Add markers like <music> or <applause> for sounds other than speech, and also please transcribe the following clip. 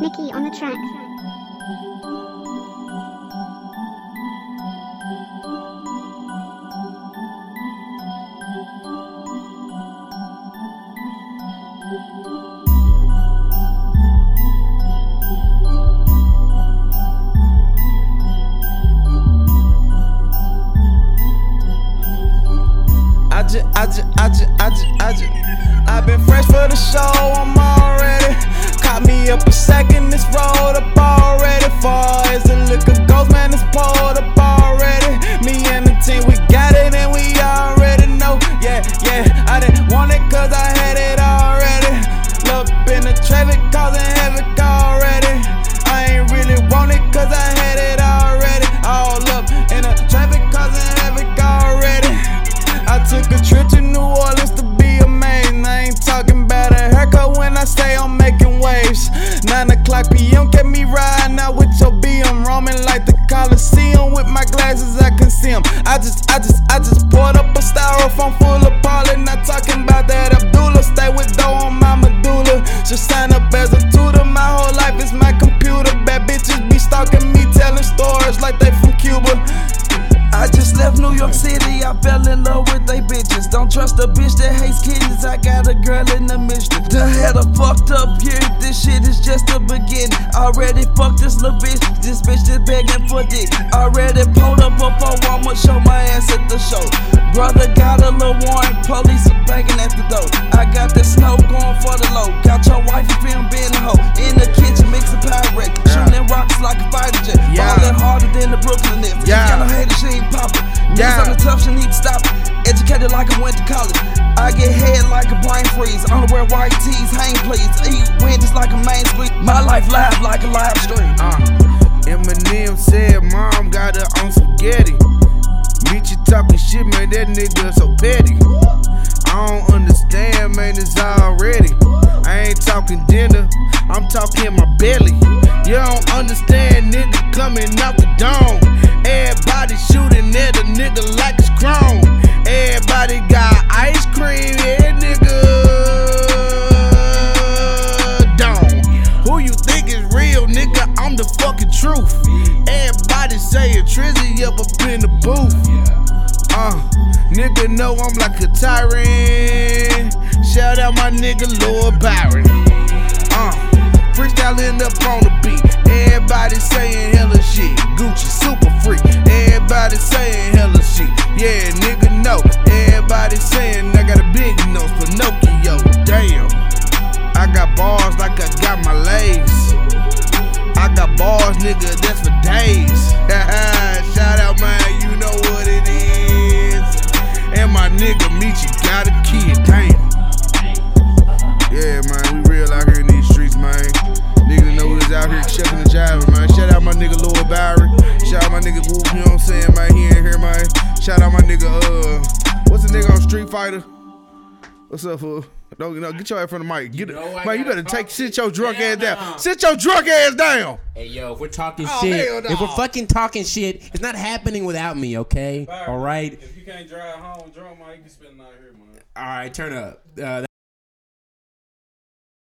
Mickey on the track. I just, I just, I just, I just, I just. I've been fresh for the show, I'm already. Up a second, this road up already. Far as the liquor goes, I I just, I just trust a bitch that hates kittens, I got a girl in the mission. Done had a fucked up year, this shit is just the beginning. Already fucked this little bitch, this bitch is begging for dick. Already pulled up up on I'ma show my ass at the show. Brother got a little warrant, police are banging at the door. I got the snow going for the low. Got your wife film being a hoe. In the kitchen mixing pirate, shooting rocks like a fighter jet. Yeah. Ballin' harder than the Brooklyn Nets. Yeah. Got no haters, she ain't poppin'. Yeah. Niggas on the tough, she need to stop it. Educated like I went to college. I get head like a brain freeze. Only wear white tees, hang please. Eat wind just like a main squeeze. My life live like a live stream. Uh, Eminem said mom got her on spaghetti. Meet you talking shit, man, that nigga so petty. I don't understand, man, it's already. I ain't talking dinner, I'm talking my belly. You don't understand, nigga coming out the dome. Everybody saying Trizzy up up in the booth. Uh, nigga know I'm like a tyrant. Shout out my nigga Lord Byron. Uh, freestyling up on the beat. Everybody saying bars, nigga, that's for days. <laughs> Shout out, man, you know what it is. And my nigga Michi got a kid, damn. Yeah, man, we real out here in these streets, man. Niggas know who's out here checking the driver, man. Shout out my nigga Lord Byron. Shout out my nigga Whoop, you know what I'm saying, man? He in here, man. Shout out my nigga, uh, what's the nigga on Street Fighter? What's up, fool? Don't you know? Get your ass from the mic. Get it, know I man. You better take sit shit. your drunk ass down. no. Sit your drunk ass down. Hey yo, if we're talking Oh, shit, hell no. if we're fucking talking shit, it's not happening without me, okay? All right, If you can't drive home drunk, man, you can spend the night here, man. all right, turn up. Uh,